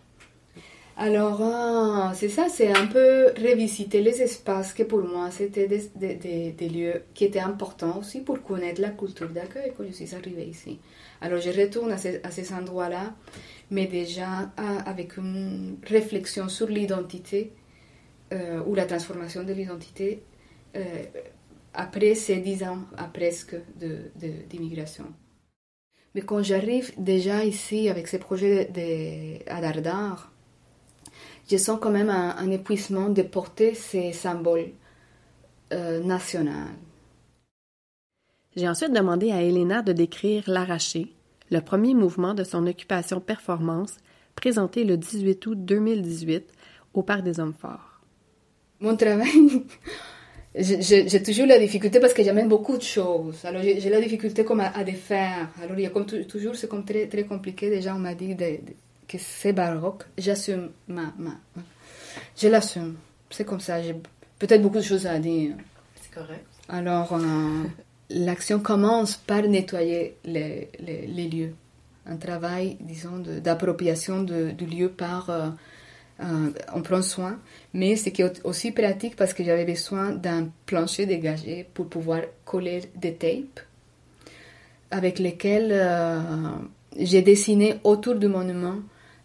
Alors, ah, c'est ça, c'est un peu revisiter les espaces que pour moi, c'était des, lieux qui étaient importants aussi pour connaître la culture d'accueil quand je suis arrivée ici. Alors, je retourne à ces, endroits-là mais déjà avec une réflexion sur l'identité euh, ou la transformation de l'identité euh, après ces dix ans à presque d'immigration. Mais quand j'arrive déjà ici avec ces projets de, à Dardar, je sens quand même un, épuisement de porter ces symboles euh, nationaux. J'ai ensuite demandé à Elena de décrire l'arraché, le premier mouvement de son occupation performance, présenté le 18 août 2018 au Parc des Hommes Forts. Mon travail, j'ai toujours la difficulté parce que j'amène beaucoup de choses. Alors j'ai la difficulté comme à, défaire. Alors il y a comme toujours, c'est comme très, très compliqué. Déjà on m'a dit que c'est baroque. J'assume ma, ma, Je l'assume. C'est comme ça. J'ai peut-être beaucoup de choses à dire. C'est correct. Alors... Euh, l'action commence par nettoyer les, les, lieux. Un travail, disons, d'appropriation du lieu par... Euh, euh, on prend soin, mais c'est aussi pratique parce que j'avais besoin d'un plancher dégagé pour pouvoir coller des tapes avec lesquels euh, j'ai dessiné autour du monument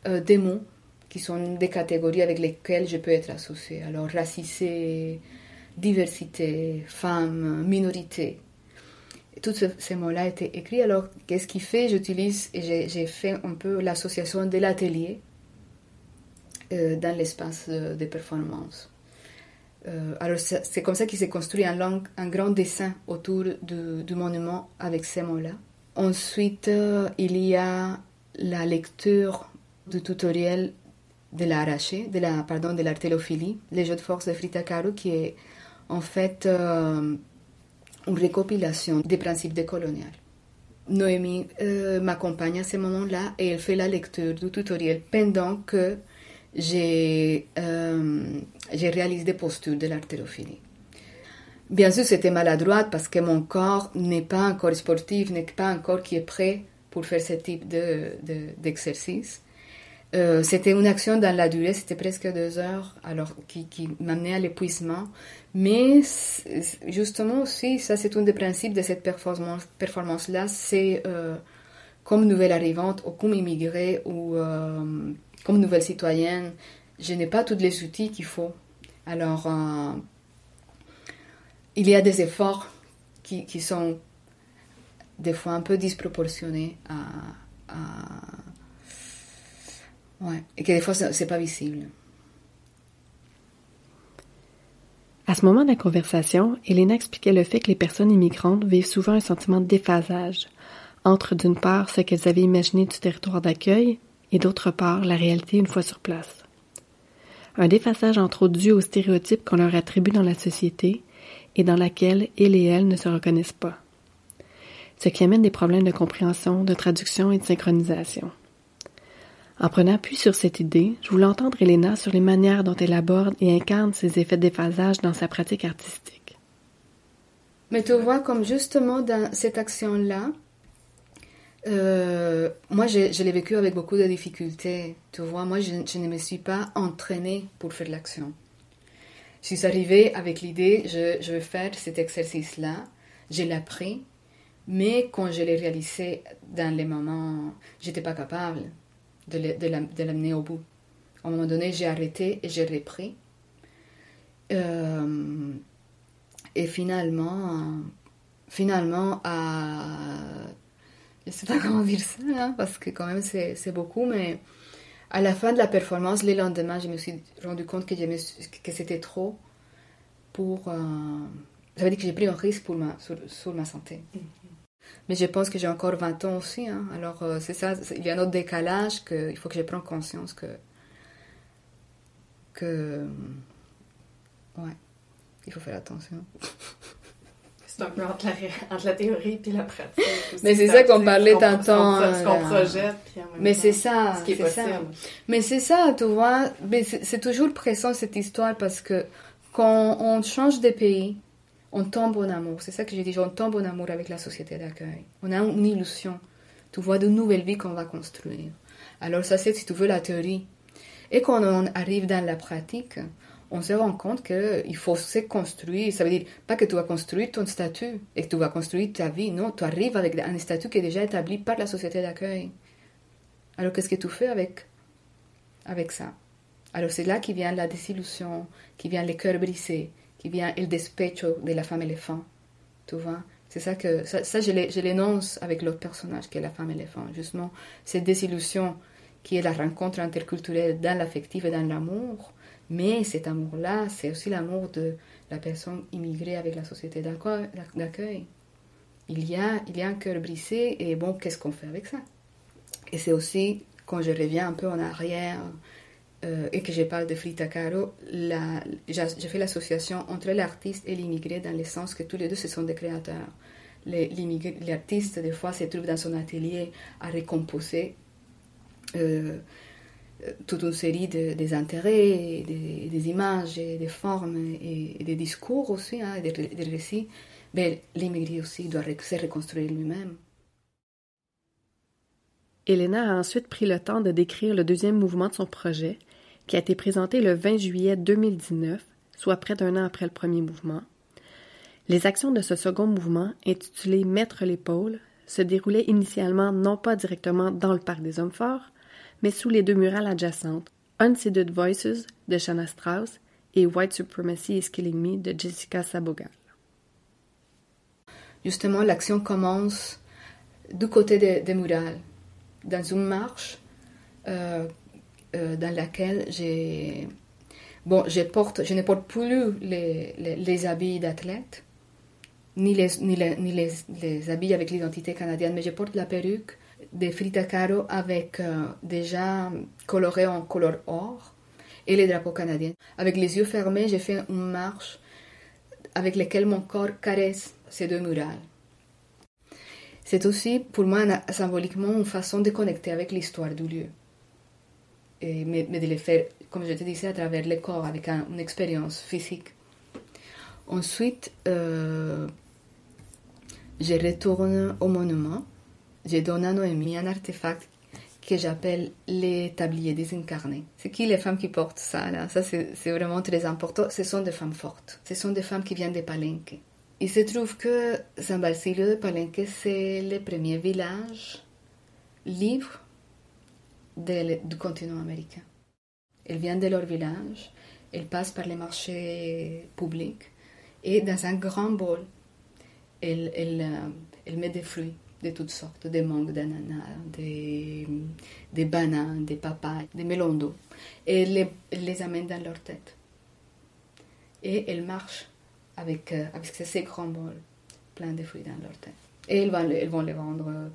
des mots qui sont des catégories avec lesquelles je peux être associée. Alors, racicé, diversité, femme, minorité, tous ces mots-là étaient écrits. Alors, qu'est-ce qui fait J'utilise et j'ai fait un peu l'association de l'atelier euh, dans l'espace de, performance. Euh, alors, c'est comme ça qu'il s'est construit un, un, grand dessin autour du, monument avec ces mots-là. Ensuite, euh, il y a la lecture du tutoriel de l'arraché, de la, pardon, de l'artélophilie, les jeux de force de Frita Kahlo, qui est en fait une récopilation des principes décoloniales. Noémie euh, m'accompagne à ce moment-là et elle fait la lecture du tutoriel pendant que j'ai euh, réalisé des postures de l'artérophilie. Bien sûr, c'était maladroit parce que mon corps n'est pas un corps sportif, n'est pas un corps qui est prêt pour faire ce type d'exercice. Euh, c'était une action dans la durée, c'était presque deux heures, alors qui, qui m'amenait à l'épuisement. Mais justement aussi, ça c'est un des principes de cette performance, performance là, c'est euh, comme nouvelle arrivante ou comme immigrée ou euh, comme nouvelle citoyenne, je n'ai pas tous les outils qu'il faut. Alors, il y a des efforts qui, qui, sont des fois un peu disproportionnés à, à Et que des fois, c'est pas visible. À ce moment de la conversation, Elena expliquait le fait que les personnes immigrantes vivent souvent un sentiment de déphasage entre, d'une part, ce qu'elles avaient imaginé du territoire d'accueil et, d'autre part, la réalité une fois sur place. Un déphasage entre autres dû aux stéréotypes qu'on leur attribue dans la société et dans laquelle ils et elles ne se reconnaissent pas. Ce qui amène des problèmes de compréhension, de traduction et de synchronisation. En prenant appui sur cette idée, je voulais entendre Elena sur les manières dont elle aborde et incarne ces effets de dans sa pratique artistique. Mais tu vois, comme justement dans cette action-là, euh, moi, je, l'ai vécu avec beaucoup de difficultés. Tu vois, moi, je, ne me suis pas entraînée pour faire l'action. Je suis arrivée avec l'idée, je, vais faire cet exercice-là. Je l'ai appris, mais quand je l'ai réalisé dans les moments, j'étais pas capable de, l'amener au bout. À un moment donné, j'ai arrêté et j'ai repris. Euh, et finalement, finalement, je sais pas comment dire ça, hein, parce que quand même c'est beaucoup, mais à la fin de la performance, le lendemain, je me suis rendu compte que, que c'était trop pour... Euh, ça veut dire que j'ai pris un risque pour ma, sur, ma santé. Mais je pense que j'ai encore 20 ans aussi. Hein. Alors, euh, c'est ça, il y a un autre décalage qu'il faut que je prenne conscience que. que. Ouais, il faut faire attention. C'est un peu entre la, théorie et la pratique. Mais c'est ça qu'on parlait tantôt. Ce qu'on projette. mais c'est ça. Ce qui est, Ça. Mais c'est ça, tu vois. Mais c'est toujours présent cette histoire parce que quand on change de pays, on tombe en amour. C'est ça que j'ai dit. On tombe en amour avec la société d'accueil. On a une illusion. Tu vois de nouvelles vies qu'on va construire. Alors ça, c'est si tu veux la théorie. Et quand on arrive dans la pratique, on se rend compte qu'il faut se construire. Ça veut dire pas que tu vas construire ton statut et que tu vas construire ta vie. Non, tu arrives avec un statut qui est déjà établi par la société d'accueil. Alors qu'est-ce que tu fais avec, avec ça? Alors c'est là qui vient la désillusion, qui vient les cœurs brisés, qui vient le despecho de la femme éléphant. Tu vois c'est ça que ça, ça je l'énonce avec l'autre personnage qui est la femme éléphant. Justement, cette désillusion qui est la rencontre interculturelle dans l'affectif et dans l'amour, mais cet amour-là, c'est aussi l'amour de la personne immigrée avec la société d'accueil. Il y a, il y a un cœur brisé et bon, qu'est-ce qu'on fait avec ça? Et c'est aussi, quand je reviens un peu en arrière euh, et que je parle de Frida Kahlo, j'ai fait l'association entre l'artiste et l'immigré dans le sens que tous les deux, ce sont des créateurs. L'artiste, des fois, se trouve dans son atelier à récomposer. Euh, toute une série de, des intérêts, des, images, des formes et, des discours aussi, hein, des, des, récits, mais l'immigré aussi doit se reconstruire lui-même. Elena a ensuite pris le temps de décrire le deuxième mouvement de son projet, qui a été présenté le 20 juillet 2019, soit près d'un an après le premier mouvement. Les actions de ce second mouvement, intitulé Mettre l'épaule, se déroulaient initialement non pas directement dans le parc des hommes forts, mais sous les deux murales adjacentes, Unseated Voices de Shanna Strauss et White Supremacy is Killing Me de Jessica Sabogal. Justement, l'action commence du côté des, murales, dans une marche euh, euh, dans laquelle j'ai. Bon, je, porte, je ne porte plus les, les, habits d'athlète, ni, les, ni, ni les habits avec l'identité canadienne, mais je porte la perruque de Frida Caro avec euh, déjà coloré en couleur or et les drapeaux canadiens. Avec les yeux fermés, j'ai fait une marche avec laquelle mon corps caresse ces deux murales. C'est aussi pour moi symboliquement une façon de connecter avec l'histoire du lieu. Et, mais, de le faire, comme je te disais, à travers le corps, avec une expérience physique. Ensuite, euh, je retourne au monument j'ai donné à Noémie un artefact que j'appelle les tabliers désincarnés. C'est qui les femmes qui portent ça là? Ça c'est vraiment très important. Ce sont des femmes fortes. Ce sont des femmes qui viennent de Palenque. Il se trouve que San Basilio de Palenque c'est le premier village libre du continent américain. Elles viennent de leur village, elles passent par les marchés publics et dans un grand bol, elles, elles, elles mettent des fruits de toutes sortes, des mangues d'ananas, des, des bananes, des papayes, des melons d'eau. Et les, les amènent dans leur tête. Et elles marchent avec, euh, avec ces grands bols pleins de fruits dans leur tête. Et elles vont, elles vont les vendre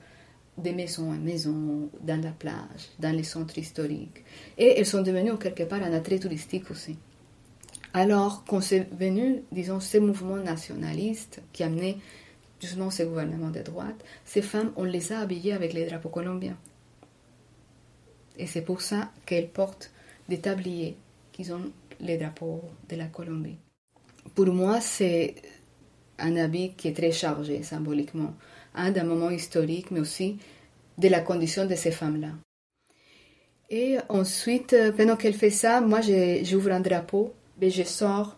des maisons en maisons, dans la plage, dans les centres historiques. Et elles sont devenues quelque part un attrait touristique aussi. Alors qu'on s'est venu, disons, ces mouvements nationalistes qui amenaient justement ces gouvernements de droite, ces femmes, on les a habillées avec les drapeaux colombiens. Et c'est pour ça qu'elles portent des tabliers qui ont les drapeaux de la Colombie. Pour moi, c'est un habit qui est très chargé symboliquement, un d'un moment historique, mais aussi de la condition de ces femmes-là. Et ensuite, euh, pendant qu'elle fait ça, moi, j'ouvre un drapeau et je sors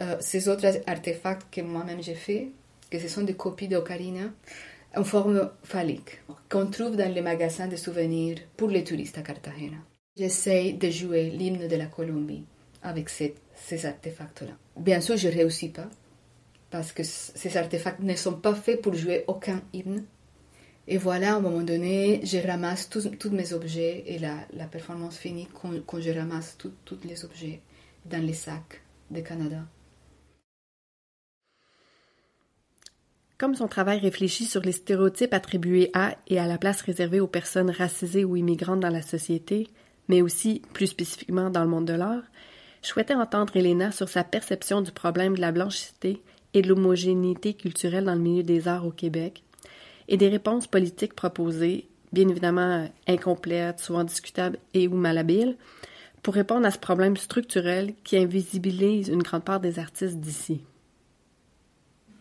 euh, ces autres artefacts que moi-même j'ai fait, que ce sont des copies d'ocarina en forme phallique, qu'on trouve dans les magasins de souvenirs pour les touristes à Cartagena. J'essaie de jouer l'hymne de la Colombie avec ces artefacts-là. Bien sûr, je ne réussis pas, parce que ces artefacts ne sont pas faits pour jouer aucun hymne. Et voilà, à un moment donné, je ramasse tous, mes objets et la, la performance finit quand, quand je ramasse tous les objets dans les sacs de Canada. Comme son travail réfléchit sur les stéréotypes attribués à et à la place réservée aux personnes racisées ou immigrantes dans la société, mais aussi plus spécifiquement dans le monde de l'art, je souhaitais entendre Elena sur sa perception du problème de la blanchité et de l'homogénéité culturelle dans le milieu des arts au Québec, et des réponses politiques proposées, bien évidemment incomplètes, souvent discutables et ou malhabiles, pour répondre à ce problème structurel qui invisibilise une grande part des artistes d'ici.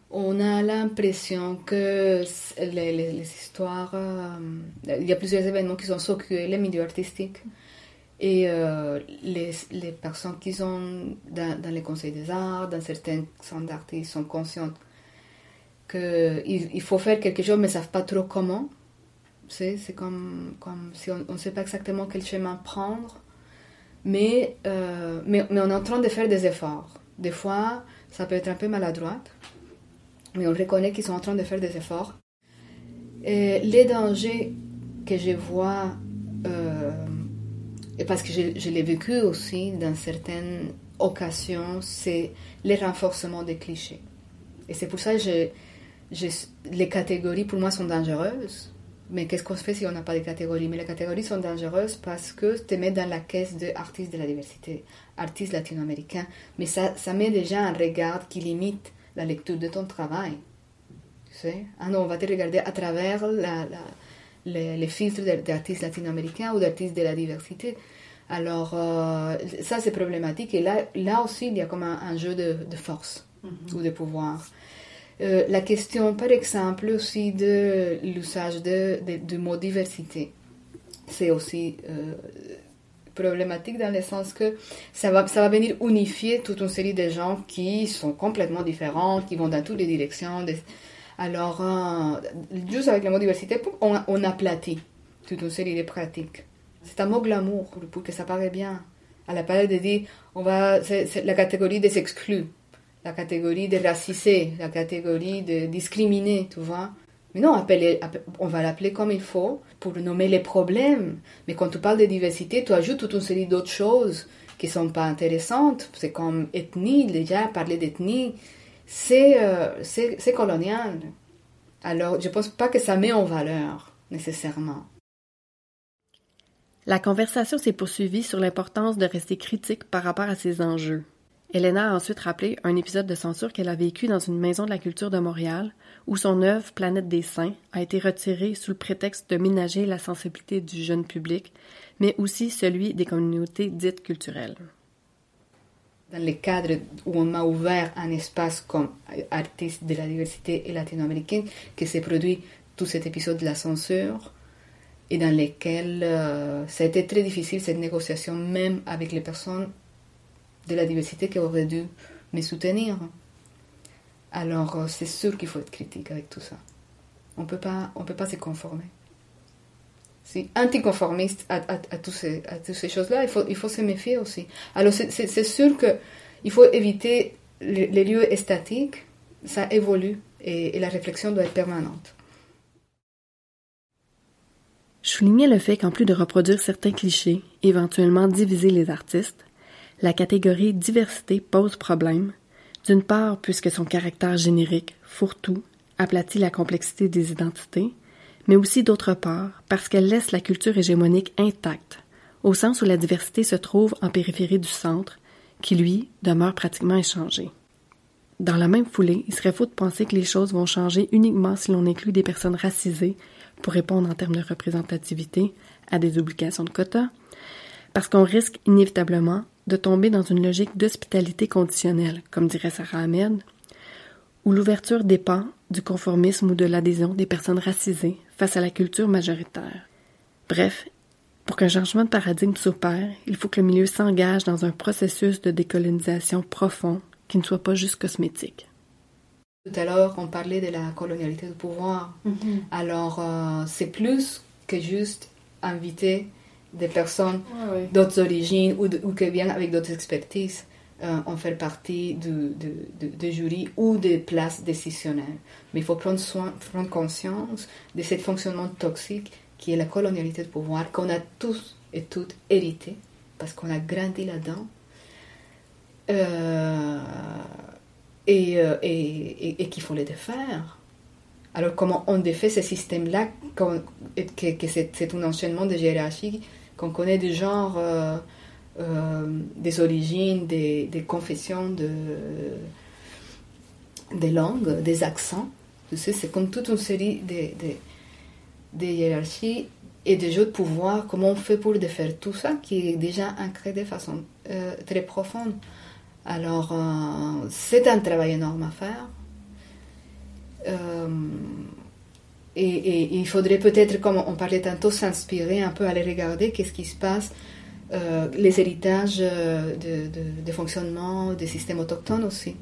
On a l'impression que les, histoires, euh, il y a plusieurs événements qui sont sauvés, les milieux artistiques et euh, les, les, personnes qui sont dans, les conseils des arts, dans certains centres d'artistes, sont conscientes qu'il il faut faire quelque chose, mais ne savent pas trop comment. C'est comme, comme si on ne sait pas exactement quel chemin prendre. Mais, euh, mais, mais, on est en train de faire des efforts. Des fois, ça peut être un peu maladroit, mais on reconnaît qu'ils sont en train de faire des efforts. Et les dangers que je vois, euh, et parce que je, l'ai vécu aussi dans certaines occasions, c'est les renforcements des clichés. Et c'est pour ça que les catégories pour moi sont dangereuses. Mais qu'est-ce qu'on fait si on n'a pas de catégories? Mais les catégories sont dangereuses parce que te met dans la caisse d'artistes de la diversité, artistes latino-américains. Mais ça, ça met déjà un regard qui limite la lecture de ton travail. Tu sais? Ah non, on va te regarder à travers la, les, les, filtres d'artistes latino-américains ou d'artistes de la diversité. Alors, euh, ça c'est problématique. Et là, là aussi, il y a comme un, jeu de, de force mm-hmm. ou de pouvoir. Euh, la question, par exemple, aussi de l'usage de, du mot diversité, c'est aussi euh, problématique dans le sens que ça va, ça va venir unifier toute une série de gens qui sont complètement différents, qui vont dans toutes les directions. Alors, juste avec le mot diversité, on, on aplatit toute une série de pratiques. C'est un mot glamour pour que ça paraît bien. À la place de dire, on va, c'est la catégorie des exclus la catégorie de racisé, la catégorie de discriminé, tu vois. Mais non, on va l'appeler comme il faut pour nommer les problèmes. Mais quand tu parles de diversité, tu ajoutes toute une série d'autres choses qui sont pas intéressantes. C'est comme ethnie, déjà, parler d'ethnie, c'est euh, c'est colonial. Alors, je pense pas que ça met en valeur, nécessairement. La conversation s'est poursuivie sur l'importance de rester critique par rapport à ces enjeux. Elena a ensuite rappelé un épisode de censure qu'elle a vécu dans une maison de la culture de Montréal, où son œuvre Planète des Saints a été retirée sous le prétexte de ménager la sensibilité du jeune public, mais aussi celui des communautés dites culturelles. Dans le cadre où on m'a ouvert un espace comme artiste de la diversité et latino-américaine, que s'est produit tout cet épisode de la censure, et dans lequel euh, ça a été très difficile cette négociation même avec les personnes de la diversité qui aurait dû me soutenir. Alors euh, c'est sûr qu'il faut être critique avec tout ça. On peut pas, on peut pas se conformer. Si anticonformiste à, toutes ces choses-là, il faut, se méfier aussi. Alors c'est sûr que il faut éviter les, lieux statiques, ça évolue et, et la réflexion doit être permanente. Je soulignais le fait qu'en plus de reproduire certains clichés, éventuellement diviser les artistes, la catégorie diversité pose problème, d'une part puisque son caractère générique, fourre-tout, aplatit la complexité des identités, mais aussi d'autre part parce qu'elle laisse la culture hégémonique intacte, au sens où la diversité se trouve en périphérie du centre, qui lui demeure pratiquement inchangé. Dans la même foulée, il serait faux de penser que les choses vont changer uniquement si l'on inclut des personnes racisées pour répondre en termes de représentativité à des obligations de quotas, parce qu'on risque inévitablement de tomber dans une logique d'hospitalité conditionnelle, comme dirait Sarah Ahmed, où l'ouverture dépend du conformisme ou de l'adhésion des personnes racisées face à la culture majoritaire. Bref, pour qu'un changement de paradigme s'opère, il faut que le milieu s'engage dans un processus de décolonisation profond qui ne soit pas juste cosmétique. Tout à l'heure, on parlait de la colonialité du pouvoir. Mm-hmm. Alors, euh, c'est plus que juste inviter des personnes d'autres origines ou, ou, qui viennent avec d'autres expertises euh, en faire partie du, de, jury ou des places décisionnelles. Mais il faut prendre, soin, prendre conscience de ce fonctionnement toxique qui est la colonialité de pouvoir qu'on a tous et toutes hérité parce qu'on a grandi là-dedans. Euh, et, euh, et, et, qu'il faut les défaire. Alors comment on défait ce système-là, que, que c'est un enchaînement de hiérarchies qu'on connaît du genre, des origines, des, confessions, de, des langues, des accents. c'est comme toute une série de, de, hiérarchies et des jeux de pouvoir. Comment on fait pour défaire tout ça qui est déjà ancré de façon très profonde alors, euh, c'est un travail énorme à faire. Euh, et, il faudrait peut-être, comme on parlait tantôt, s'inspirer un peu, aller regarder qu'est-ce qui se passe, euh, les héritages de, de, fonctionnement des systèmes autochtones aussi.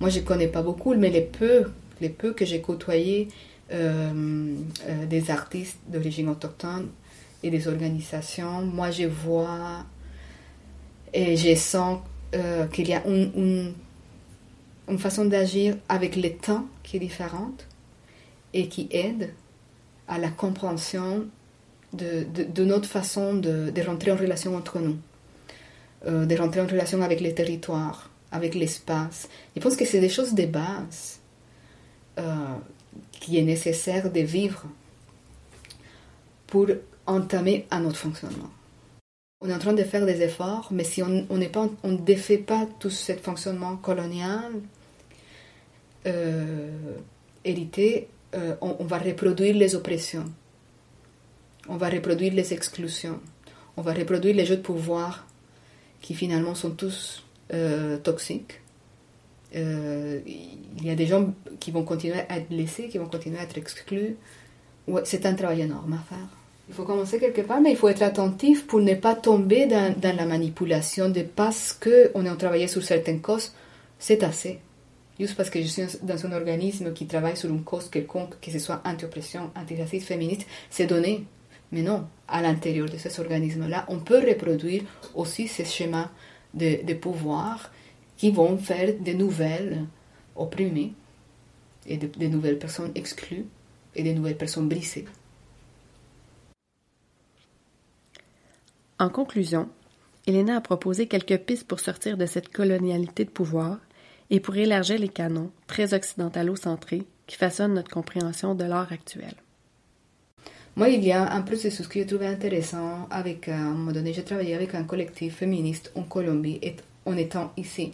Moi, je ne connais pas beaucoup, mais les peu, les peu que j'ai côtoyés des artistes d'origine autochtone et des organisations, moi, je vois et je sens euh, qu'il y a une, une, façon d'agir avec le temps qui est différente et qui aide à la compréhension de, notre façon de, rentrer en relation entre nous, euh, de rentrer en relation avec les territoires, avec l'espace. Je pense que c'est des choses de base euh, qui est nécessaire de vivre pour entamer un autre fonctionnement on est en train de faire des efforts, mais si on ne défait pas tout ce fonctionnement colonial euh, hérité, on, va reproduire les oppressions, on va reproduire les exclusions, on va reproduire les jeux de pouvoir qui finalement sont tous euh, toxiques. il y a des gens qui vont continuer à être blessés, qui vont continuer à être exclus. C'est un travail énorme à faire. Il faut commencer quelque part, mais il faut être attentif pour ne pas tomber dans, la manipulation de parce qu'on est en travaillant sur certaines causes, c'est assez. Juste parce que je suis dans un organisme qui travaille sur une cause quelconque, que ce soit anti-oppression, anti-raciste, féministe, c'est donné. Mais non, à l'intérieur de ces organismes-là, on peut reproduire aussi ces schémas de, pouvoir qui vont faire de nouvelles opprimées et de, nouvelles personnes exclues et de nouvelles personnes brisées. En conclusion, Elena a proposé quelques pistes pour sortir de cette colonialité de pouvoir et pour élargir les canons très occidentalo-centrés qui façonnent notre compréhension de l'art actuel. Moi, il y a un processus que j'ai trouvé intéressant avec, euh, à un moment donné, j'ai travaillé avec un collectif féministe en Colombie et en étant ici.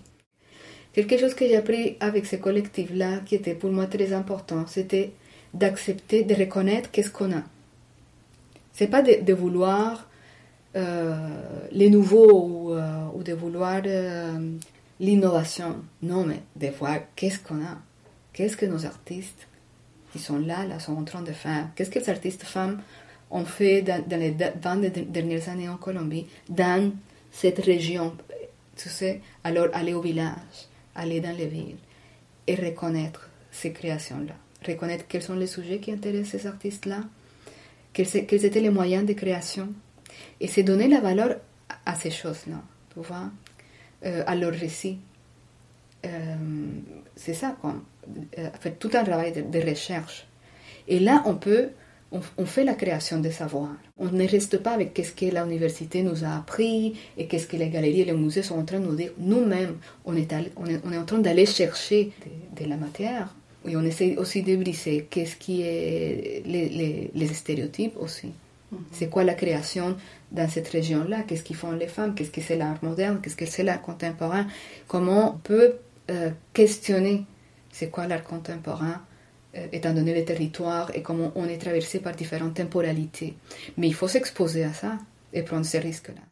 Quelque chose que j'ai appris avec ce collectif-là, qui était pour moi très important, c'était d'accepter, de reconnaître qu'est-ce qu'on a. C'est pas de vouloir euh, les nouveaux ou, euh, de vouloir euh, l'innovation. Non, mais de voir qu'est-ce qu'on a, qu'est-ce que nos artistes qui sont là, là, sont en train de faire, qu'est-ce que les artistes femmes ont fait dans, les 20 dernières années en Colombie, dans cette région? Tu sais, alors aller au village, aller dans les villes et reconnaître ces créations-là. Reconnaître quels sont les sujets qui intéressent ces artistes-là, quels, étaient les moyens de création, et c'est donner la valeur à ces choses-là, tu vois, euh, à leur récit. Euh, c'est ça, quoi. Euh, faire tout un travail de, recherche. Et là, on peut, on, fait la création des savoirs. On ne reste pas avec qu'est-ce que l'université nous a appris et qu'est-ce que les galeries et les musées sont en train de nous dire. Nous-mêmes, on est, on, est, on est en train d'aller chercher de, la matière. Et on essaie aussi de briser qu'est-ce qui est les, les, les stéréotypes aussi. C'est quoi la création dans cette région-là? Qu'est-ce qu'ils font les femmes? Qu'est-ce que c'est l'art moderne? Qu'est-ce que c'est l'art contemporain? Comment on peut euh, questionner c'est quoi l'art contemporain euh, étant donné les territoires et comment on est traversé par différentes temporalités. Mais il faut s'exposer à ça et prendre ces risques-là.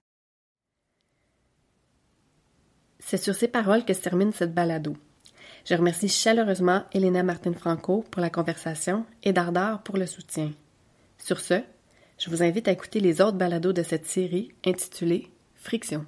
C'est sur ces paroles que se termine cette balado. Je remercie chaleureusement Elena Martin-Franco pour la conversation et Dardar pour le soutien. Sur ce, je vous invite à écouter les autres balados de cette série intitulée Friction.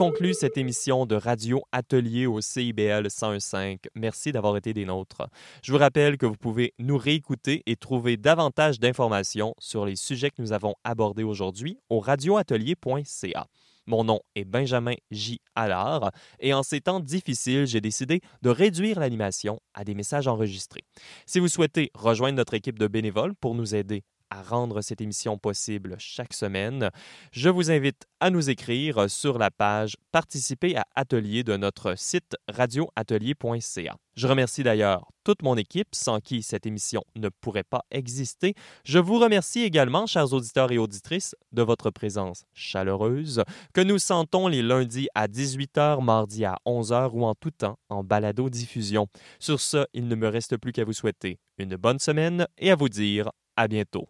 Conclut cette émission de Radio Atelier au CIBL 101.5. Merci d'avoir été des nôtres. Je vous rappelle que vous pouvez nous réécouter et trouver davantage d'informations sur les sujets que nous avons abordés aujourd'hui au radioatelier.ca. Mon nom est Benjamin J. Allard et en ces temps difficiles, j'ai décidé de réduire l'animation à des messages enregistrés. Si vous souhaitez rejoindre notre équipe de bénévoles pour nous aider à rendre cette émission possible chaque semaine, je vous invite à nous écrire sur la page Participer à Atelier de notre site radioatelier.ca. Je remercie d'ailleurs toute mon équipe sans qui cette émission ne pourrait pas exister. Je vous remercie également, chers auditeurs et auditrices, de votre présence chaleureuse que nous sentons les lundis à 18h, mardi à 11h ou en tout temps en balado-diffusion. Sur ce, il ne me reste plus qu'à vous souhaiter une bonne semaine et à vous dire à bientôt.